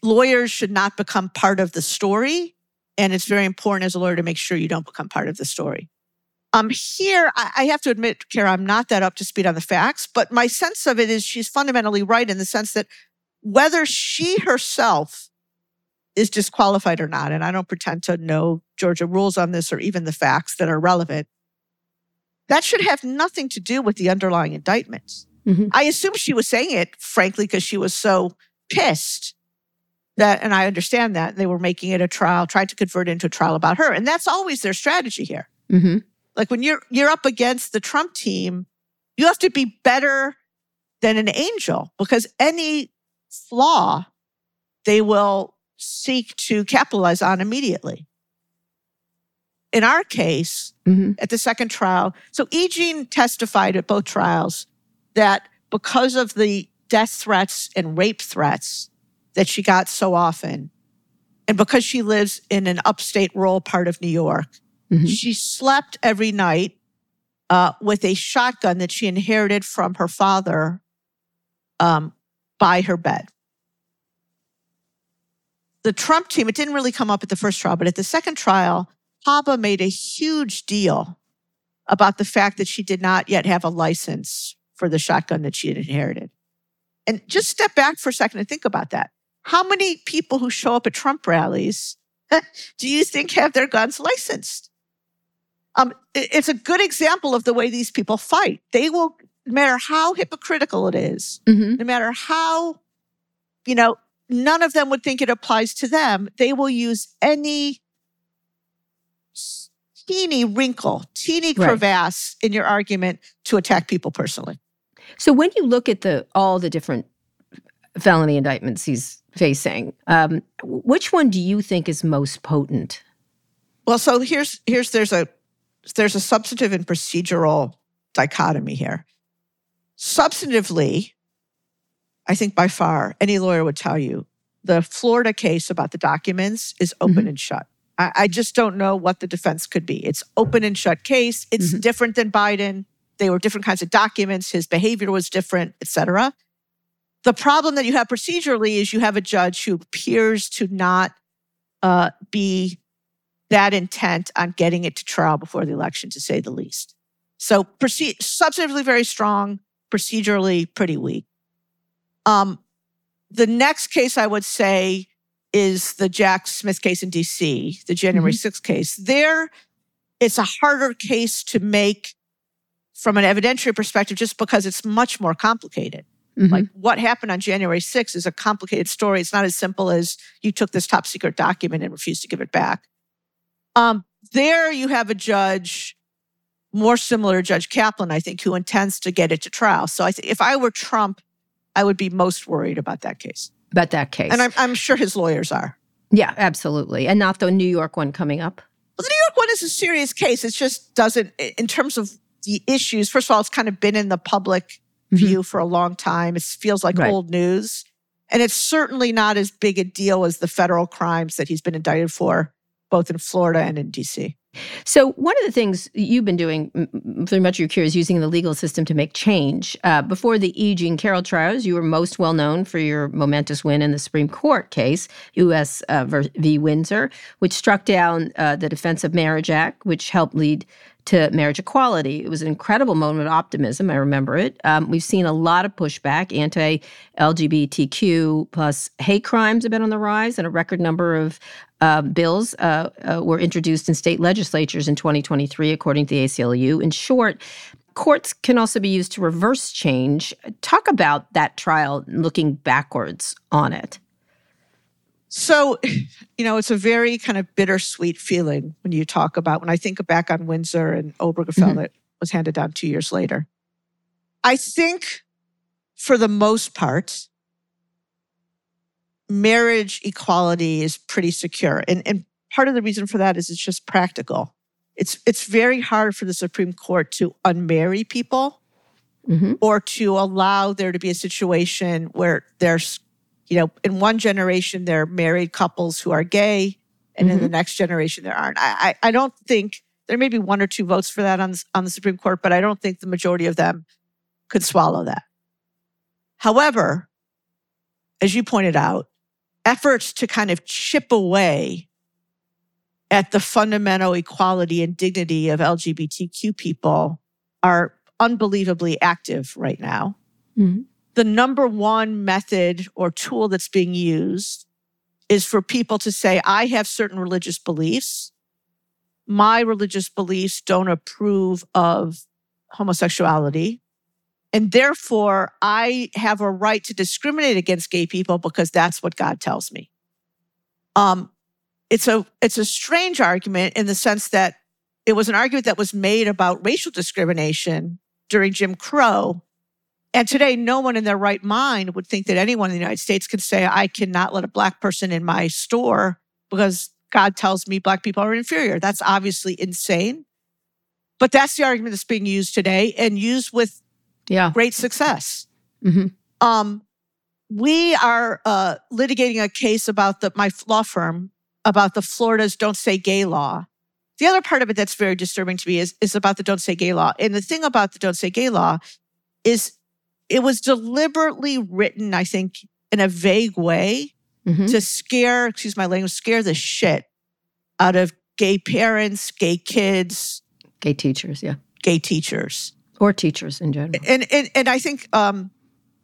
lawyers should not become part of the story, and it's very important as a lawyer to make sure you don't become part of the story. Um, here, I, I have to admit, Kara, I'm not that up to speed on the facts, but my sense of it is she's fundamentally right in the sense that whether she herself is disqualified or not, and I don't pretend to know Georgia rules on this or even the facts that are relevant, that should have nothing to do with the underlying indictments. Mhm. I assume she was saying it, frankly, because she was so pissed that, and I understand that they were making it a trial, tried to convert it into a trial about her. And that's always their strategy here. Mm-hmm. Like when you're you're up against the Trump team, you have to be better than an angel because any flaw they will seek to capitalize on immediately. In our case, Mm-hmm. at the second trial, so E. Jean testified at both trials that because of the death threats and rape threats that she got so often, and because she lives in an upstate rural part of New York, Mhm. she slept every night uh, with a shotgun that she inherited from her father um, by her bed. The Trump team, it didn't really come up at the first trial, but at the second trial, Haba made a huge deal about the fact that she did not yet have a license for the shotgun that she had inherited. And just step back for a second and think about that. How many people who show up at Trump rallies do you think have their guns licensed? Um, it- it's a good example of the way these people fight. They will, no matter how hypocritical it is, Mm-hmm. no matter how, you know, none of them would think it applies to them, they will use any teeny wrinkle, teeny Right. crevasse in your argument to attack people personally. So when you look at the all the different felony indictments he's facing, um, which one do you think is most potent? Well, so here's here's there's a there's a substantive and procedural dichotomy here. Substantively, I think by far any lawyer would tell you the Florida case about the documents is open and shut. I, I just don't know what the defense could be. It's open and shut case. It's different than Biden. They were different kinds of documents. His behavior was different, et cetera. The problem that you have procedurally is you have a judge who appears to not uh, be that intent on getting it to trial before the election, to say the least. So, proceed, substantively very strong, procedurally pretty weak. Um, the next case I would say is the Jack Smith case in DC, the January 6th case. There, it's a harder case to make from an evidentiary perspective just because it's much more complicated. Mhm. Like what happened on January 6th is a complicated story. It's not as simple as you took this top secret document and refused to give it back. Um, there you have a judge more similar to Judge Kaplan, I think, who intends to get it to trial. So I think if I were Trump, I would be most worried about that case. About that case, And I'm, I'm sure his lawyers are. yeah, absolutely, and not the New York one coming up. Well, the New York one is a serious case. It just doesn't, in terms of the issues, first of all, it's kind of been in the public view for a long time. It feels like Right. old news. And it's certainly not as big a deal as the federal crimes that he's been indicted for, both in Florida and in DC. So, one of the things you've been doing through much of your career is using the legal system to make change. Uh, before the E. Jean Carroll trials, you were most well known for your momentous win in the Supreme Court case, U.S. Uh, v. Windsor, which struck down uh, the Defense of Marriage Act, which helped lead to marriage equality. It was an incredible moment of optimism. I remember it. Um, we've seen a lot of pushback. Anti-LGBTQ plus hate crimes have been on the rise, and a record number of uh, bills uh, uh, were introduced in state legislatures in 2023, according to the ACLU. In short, courts can also be used to reverse change. Talk about that trial, looking backwards on it. So, you know, it's a very kind of bittersweet feeling when you talk about, when I think back on Windsor and Obergefell that was handed down two years later. I think for the most part, marriage equality is pretty secure. And, and part of the reason for that is it's just practical. It's, it's very hard for the Supreme Court to unmarry people hmm or to allow there to be a situation where there's, you know, in one generation, there are married couples who are gay, and in the next generation, there aren't. I, I, I don't think there may be one or two votes for that on, the- on the Supreme Court, but I don't think the majority of them could swallow that. However, as you pointed out, efforts to kind of chip away at the fundamental equality and dignity of LGBTQ people are unbelievably active right now. Mhm. The number one method or tool that's being used is for people to say, I have certain religious beliefs. My religious beliefs don't approve of homosexuality. And therefore, I have a right to discriminate against gay people because that's what God tells me. Um, it's a it's a strange argument in the sense that it was an argument that was made about racial discrimination during Jim Crow. And today, no one in their right mind would think that anyone in the United States could say, I cannot let a black person in my store because God tells me black people are inferior. That's obviously insane. But that's the argument that's being used today and used with Yeah. great success. Mhm. Um, we are uh, litigating a case about the my law firm about the Florida's "Don't Say Gay" law. The other part of it that's very disturbing to me is is about the "Don't Say Gay" law. And the thing about the "Don't Say Gay" law is it was deliberately written, I think, in a vague way Mhm. to scare, excuse my language, scare the shit out of gay parents, gay kids, Gay teachers, yeah. gay teachers. Or teachers in general. And and and I think um,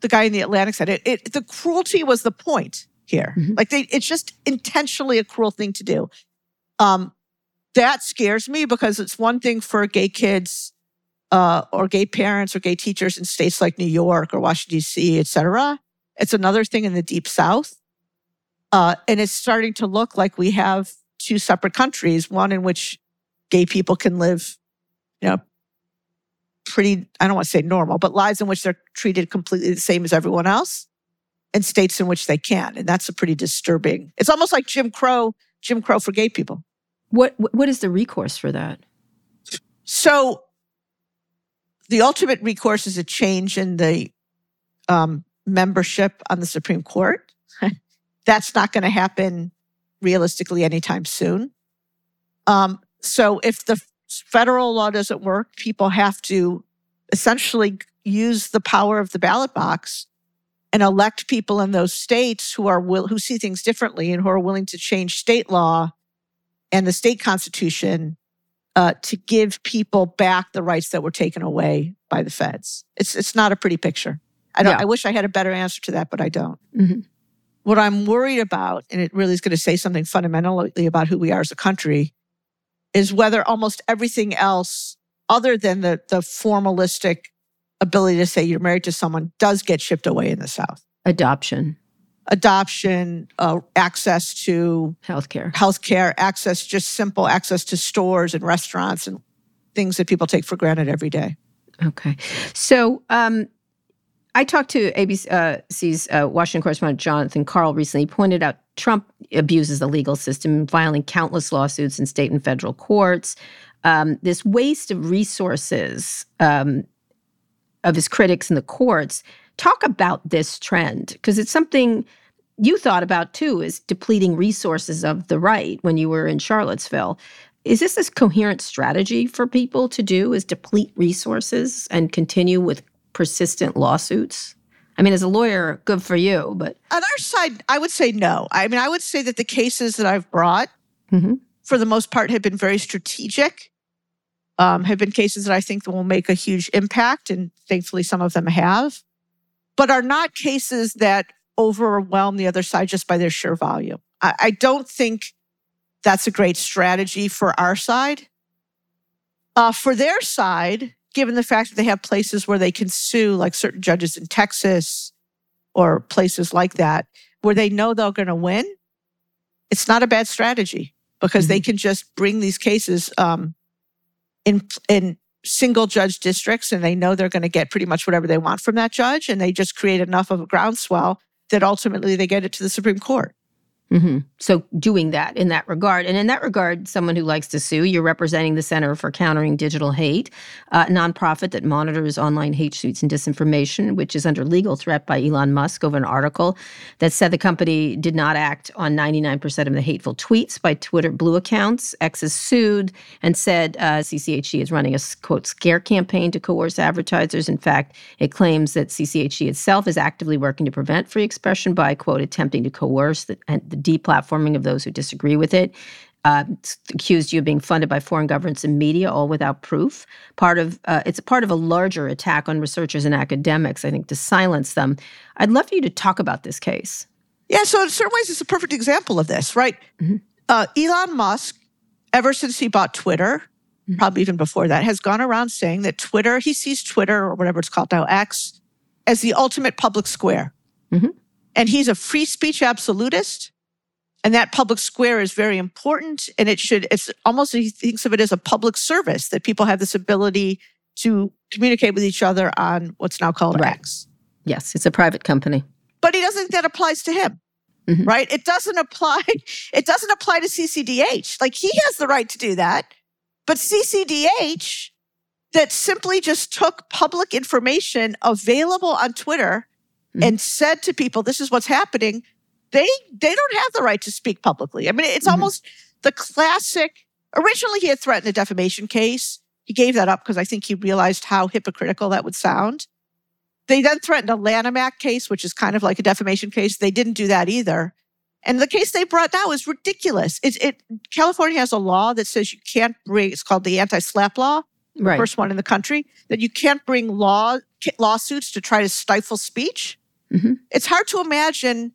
the guy in the Atlantic said it, it. The cruelty was the point here. Mhm. Like they, it's just intentionally a cruel thing to do. Um, that scares me because it's one thing for gay kids uh, or gay parents or gay teachers in states like New York or Washington D.C., et cetera. It's another thing in the deep South, uh, and it's starting to look like we have two separate countries. One in which gay people can live, you know, pretty, I don't want to say normal, but lives in which they're treated completely the same as everyone else, and states in which they can't. And that's a pretty disturbing. It's almost like Jim Crow, Jim Crow for gay people. What what what is the recourse for that? So the ultimate recourse is a change in the um, membership on the Supreme Court. That's not going to happen realistically anytime soon. Um, so if the federal law doesn't work, people have to essentially use the power of the ballot box and elect people in those states who are will who see things differently and who are willing to change state law and the state constitution uh, to give people back the rights that were taken away by the feds. It's it's not a pretty picture. I don't. Yeah. I wish I had a better answer to that, but I don't. Mhm. What I'm worried about, and it really is going to say something fundamentally about who we are as a country, is whether almost everything else, other than the the formalistic ability to say you're married to someone, does get shipped away in the South. Adoption, Adoption, uh, access to healthcare. healthcare, access, just simple access to stores and restaurants and things that people take for granted every day. Okay. So um, I talked to ABC's uh, Washington correspondent Jonathan Karl recently. He pointed out Trump abuses the legal system, filing countless lawsuits in state and federal courts. Um, this waste of resources um, of his critics in the courts. Talk about this trend because it's something you thought about too is depleting resources of the right when you were in Charlottesville. Is this a coherent strategy for people to do is deplete resources and continue with persistent lawsuits? I mean, as a lawyer, good for you, but On our side, I would say no. I mean, I would say that the cases that I've brought, Mhm. for the most part, have been very strategic, um, have been cases that I think will make a huge impact, and thankfully some of them have, but are not cases that overwhelm the other side just by their sheer volume. I, I don't think that's a great strategy for our side. Uh, for their side, given the fact that they have places where they can sue, like certain judges in Texas or places like that, where they know they're going to win, it's not a bad strategy because they can just bring these cases um, in in single judge districts, and they know they're going to get pretty much whatever they want from that judge, and they just create enough of a groundswell that ultimately they get it to the Supreme Court. Hmm So doing that in that regard, and in that regard, someone who likes to sue, you're representing the Center for Countering Digital Hate, a nonprofit that monitors online hate suits and disinformation, which is under legal threat by Elon Musk over an article that said the company did not act on 99% of the hateful tweets by Twitter Blue accounts. X is sued and said uh, CCHD is running a quote scare campaign to coerce advertisers. In fact, it claims that CCHD itself is actively working to prevent free expression by quote attempting to coerce the, and the deplatforming of those who disagree with it. uh, accused you of being funded by foreign governments and media, all without proof. Part of uh, it's part of a larger attack on researchers and academics, I think, to silence them. I'd love for you to talk about this case. Yeah, so in certain ways, it's a perfect example of this, right? Mm-hmm. Uh, Elon Musk, ever since he bought Twitter, Mm-hmm. probably even before that, has gone around saying that Twitter, he sees Twitter or whatever it's called now, X, as the ultimate public square. Mhm. And he's a free speech absolutist. And that public square is very important. And it should, it's almost, he thinks of it as a public service that people have this ability to communicate with each other on what's now called Right. X. Yes, it's a private company. But he doesn't think that applies to him. Mhm. Right? It doesn't apply. It doesn't apply to CCDH. Like he has the right to do that. But CCDH that simply just took public information available on Twitter Mhm. and said to people, this is what's happening, they they don't have the right to speak publicly. I mean, it's Mhm. almost the classic originally he had threatened a defamation case. He gave that up because I think he realized how hypocritical that would sound. They then threatened a Lanham Act case, which is kind of like a defamation case. They didn't do that either. And the case they brought now is ridiculous. It's, it California has a law that says you can't bring. It's called the anti-SLAPP law, the Right. first one in the country. That you can't bring law lawsuits to try to stifle speech. Mhm. It's hard to imagine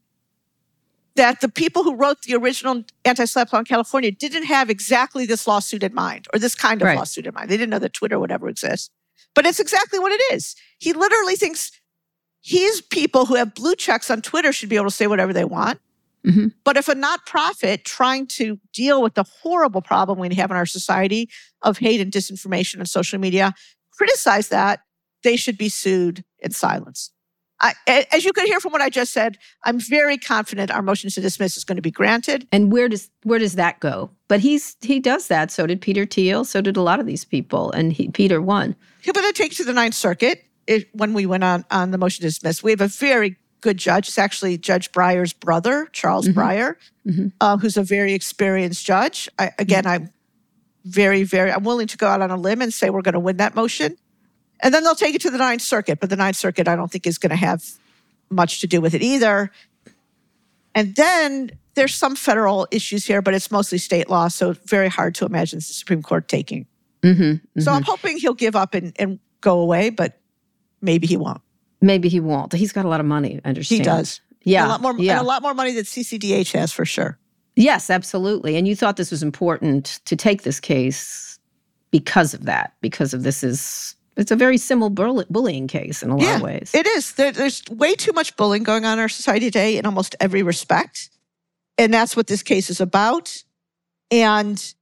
that the people who wrote the original anti-SLAPP law in California didn't have exactly this lawsuit in mind or this kind of Right. lawsuit in mind. They didn't know that Twitter would ever exist. But it's exactly what it is. He literally thinks his people who have blue checks on Twitter should be able to say whatever they want. Mhm. But if a nonprofit trying to deal with the horrible problem we have in our society of hate and disinformation on social media criticize that, they should be sued in silence. I, as you could hear from what I just said, I'm very confident our motion to dismiss is going to be granted. And where does where does that go? But he's he does that. So did Peter Thiel. So did a lot of these people. And he, Peter won. He'll going to take to the Ninth Circuit it, when we went on on the motion to dismiss. We have a very good judge. It's actually Judge Breyer's brother, Charles Mhm. Breyer, Mhm. uh, who's a very experienced judge. I, again, I'm very, very, I'm willing to go out on a limb and say we're going to win that motion. And then they'll take it to the Ninth Circuit, but the Ninth Circuit, I don't think, is going to have much to do with it either. And then there's some federal issues here, but it's mostly state law, so very hard to imagine the Supreme Court taking. Mm-hmm, So I'm hoping he'll give up and, and go away, but maybe he won't. maybe he won't. He's got a lot of money. I He understand. does. Yeah. And a lot more, yeah. and a lot more money than CCDH has for sure. Yes, absolutely. And you thought this was important to take this case because of that, because of this is it's a very similar bullying case in a lot Yeah, of ways. It is. There, there's way too much bullying going on in our society today in almost every respect. And that's what this case is about. And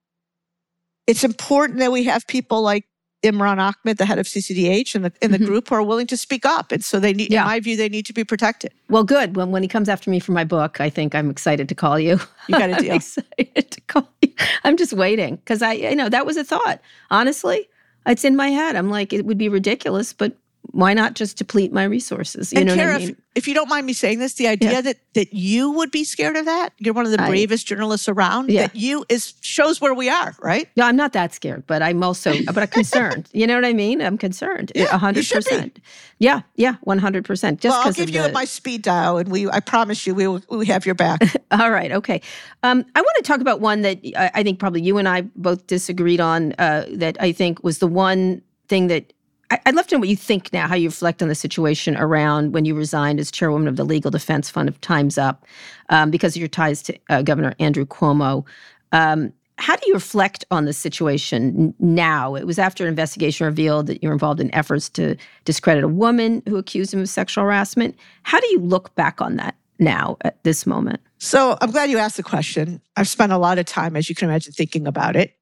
it's important that we have people like Imran Ahmed, the head of CCDH, and the, and the Mhm. group who are willing to speak up. And so they need, Yeah. in my view, they need to be protected. well, good. When when he comes after me for my book, I think I'm excited to call you. You got a I'm excited to call you. I'm just waiting because I, you know, that was a thought. Honestly, it's in my head. I'm like, it would be ridiculous, but why not just deplete my resources? You and know I mean? if, if you don't mind me saying this, the idea Yeah. that that you would be scared of that, you're one of the I- bravest journalists around. Yeah. That you is shows where we are, right? No, I'm not that scared, but I'm also, but I'm concerned. you know what I mean? I'm concerned. Yeah, hundred be. percent. Yeah, yeah, one hundred percent. Just well, I'll give you the, my speed dial, and we I promise you we will we have your back. All right, okay. Um, I want to talk about one that I, I think probably you and I both disagreed on. Uh, that I think was the one thing that I, I'd love to know what you think now, how you reflect on the situation around when you resigned as chairwoman of the Legal Defense Fund of Times Up um, because of your ties to uh, Governor Andrew Cuomo. Um, how do you reflect on the situation now? It was after an investigation revealed that you're involved in efforts to discredit a woman who accused him of sexual harassment. How do you look back on that now at this moment? So I'm glad you asked the question. I've spent a lot of time, as you can imagine, thinking about it.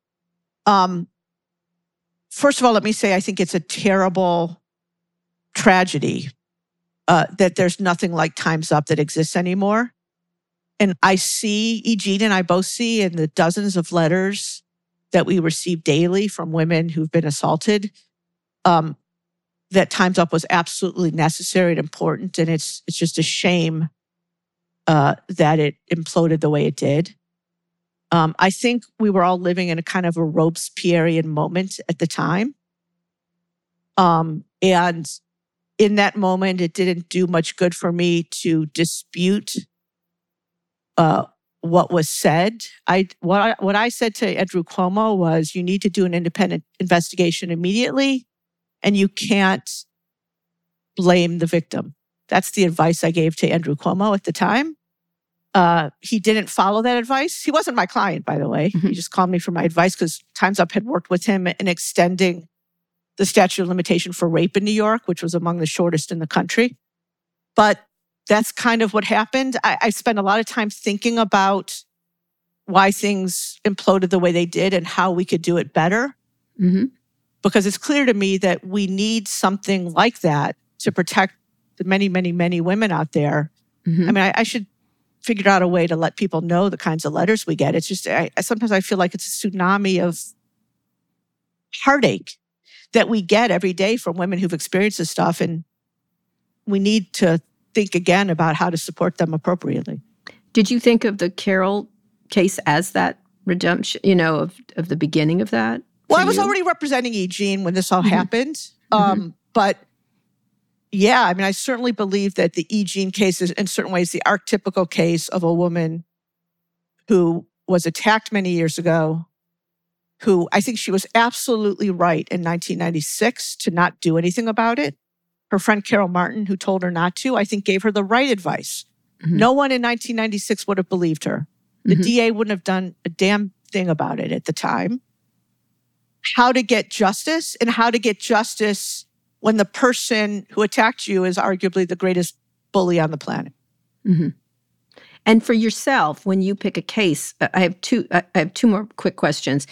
Um, first of all, let me say I think it's a terrible tragedy uh, that there's nothing like Times Up that exists anymore. And I see, Eugene and I both see in the dozens of letters that we receive daily from women who've been assaulted, um, that Times Up was absolutely necessary and important. And it's it's just a shame uh, that it imploded the way it did. Um, I think we were all living in a kind of a Robespierrean moment at the time. Um, and in that moment, it didn't do much good for me to dispute uh, what was said. I what I, what I said to Andrew Cuomo was, you need to do an independent investigation immediately, and you can't blame the victim. That's the advice I gave to Andrew Cuomo at the time. Uh, he didn't follow that advice. He wasn't my client, by the way. Mhm. He just called me for my advice because Times Up had worked with him in extending the statute of limitation for rape in New York, which was among the shortest in the country. But that's kind of what happened. I, I spent a lot of time thinking about why things imploded the way they did and how we could do it better. Mm-hmm. Because it's clear to me that we need something like that to protect the many, many, many women out there. Mhm. I mean, I, I should figure out a way to let people know the kinds of letters we get. It's just, I, sometimes I feel like it's a tsunami of heartache that we get every day from women who've experienced this stuff. And we need to think again about how to support them appropriately. Did you think of the Carroll case as that redemption, you know, of, of the beginning of that? Well, I was you? already representing Eugene when this all Mhm. happened. Um, But yeah, I mean, I certainly believe that the Eugene case is, in certain ways, the archetypical case of a woman who was attacked many years ago, who I think she was absolutely right in 1996 to not do anything about it. Her friend Carol Martin, who told her not to, I think gave her the right advice. Mhm. No one in 1996 would have believed her. The Mhm. DA wouldn't have done a damn thing about it at the time. How to get justice and how to get justice when the person who attacked you is arguably the greatest bully on the planet. Mhm. And for yourself, when you pick a case, I have two. I have two more quick questions.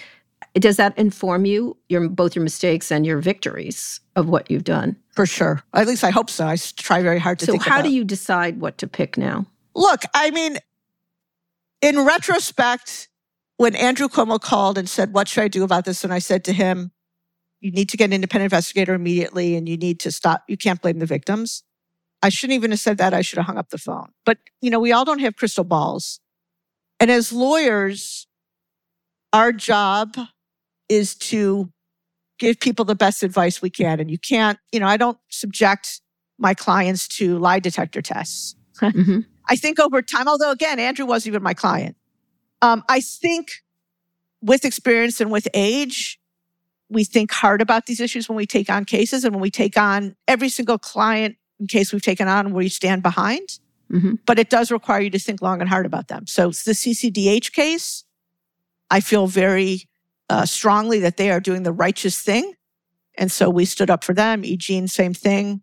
Does that inform you your both your mistakes and your victories of what you've done? For sure. At least I hope so. I try very hard to So, how about do you decide what to pick now? Look, I mean, in retrospect, when Andrew Cuomo called and said, What should I do about this? And I said to him, You need to get an independent investigator immediately and you need to stop. You can't blame the victims. I shouldn't even have said that. I should have hung up the phone. But, you know, we all don't have crystal balls. And as lawyers, our job is to give people the best advice we can. And you can't, you know, I don't subject my clients to lie detector tests. Mhm. I think over time, although again, Andrew wasn't even my client, um, I think with experience and with age, we think hard about these issues when we take on cases and when we take on every single client in case we've taken on where you stand behind. Mhm. But it does require you to think long and hard about them. So the CCDH case, I feel very uh, strongly that they are doing the righteous thing. And so we stood up for them. Eugene, same thing.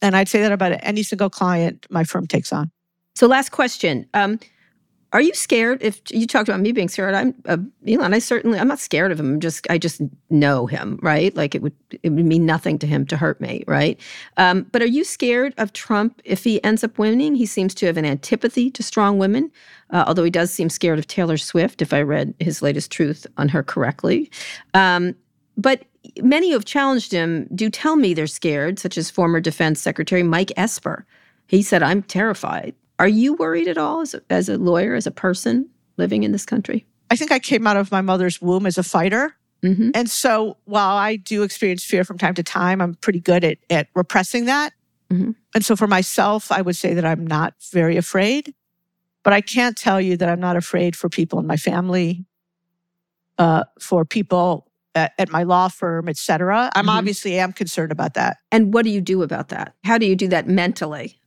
And I'd say that about any single client my firm takes on. So, last question. Um, are you scared? If you talked about me being scared, I'm uh, Elon. I certainly, I'm not scared of him. I'm just, I just know him, right? Like it would, it would mean nothing to him to hurt me, right? Um, but are you scared of Trump if he ends up winning? He seems to have an antipathy to strong women, uh, although he does seem scared of Taylor Swift. If I read his latest truth on her correctly, um, but many who have challenged him do tell me they're scared, such as former Defense Secretary Mike Esper. He said, "I'm terrified." Are you worried at all as a, as a lawyer, as a person living in this country? I think I came out of my mother's womb as a fighter. Mm-hmm. And so while I do experience fear from time to time, I'm pretty good at, at repressing that. Mhm. And so for myself, I would say that I'm not very afraid. But I can't tell you that I'm not afraid for people in my family, uh, for people at, at my law firm, et cetera. I'm Mhm. obviously am concerned about that. And what do you do about that? How do you do that mentally?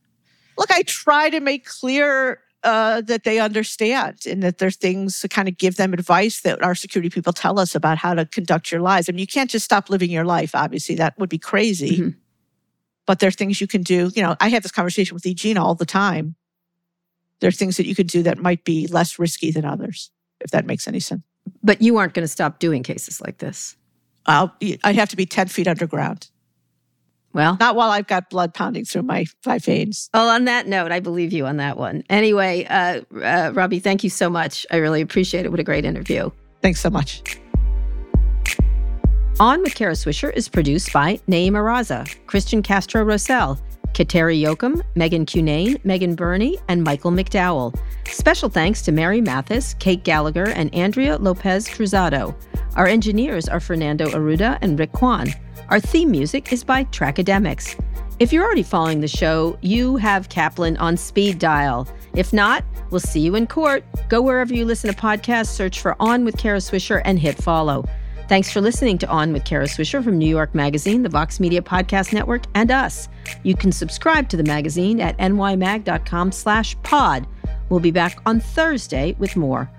Look, I try to make clear uh, that they understand and that there's things to kind of give them advice that our security people tell us about how to conduct your lives. I mean, you can't just stop living your life. Obviously, that would be crazy. Mhm. But there are things you can do. You know, I have this conversation with Eugene all the time. There are things that you could do that might be less risky than others, if that makes any sense. But you aren't going to stop doing cases like this. I'll, I'd have to be 10 feet underground, Well, not while I've got blood pounding through my, my veins. well, on that note, I believe you on that one. Anyway, uh, uh, Robbie, thank you so much. I really appreciate it. What a great interview. Thanks so much. On with Kara Swisher is produced by Nayeema Raza, Christian Castro Rosell, Kateri Yoakum, Megan Cunane, Megan Burney, and Michael McDowell. Special thanks to Mary Mathis, Kate Gallagher, and Andrea Lopez Cruzado. Our engineers are Fernando Arruda and Rick Kwan. Our theme music is by Trackademicks. If you're already following the show, you have Kaplan on speed dial. If not, we'll see you in court. Go wherever you listen to podcasts, search for On with Kara Swisher, and hit follow. Thanks for listening to On with Kara Swisher from New York Magazine, the Vox Media Podcast Network, and us. You can subscribe to the magazine at nymag.com slash pod. We'll be back on Thursday with more.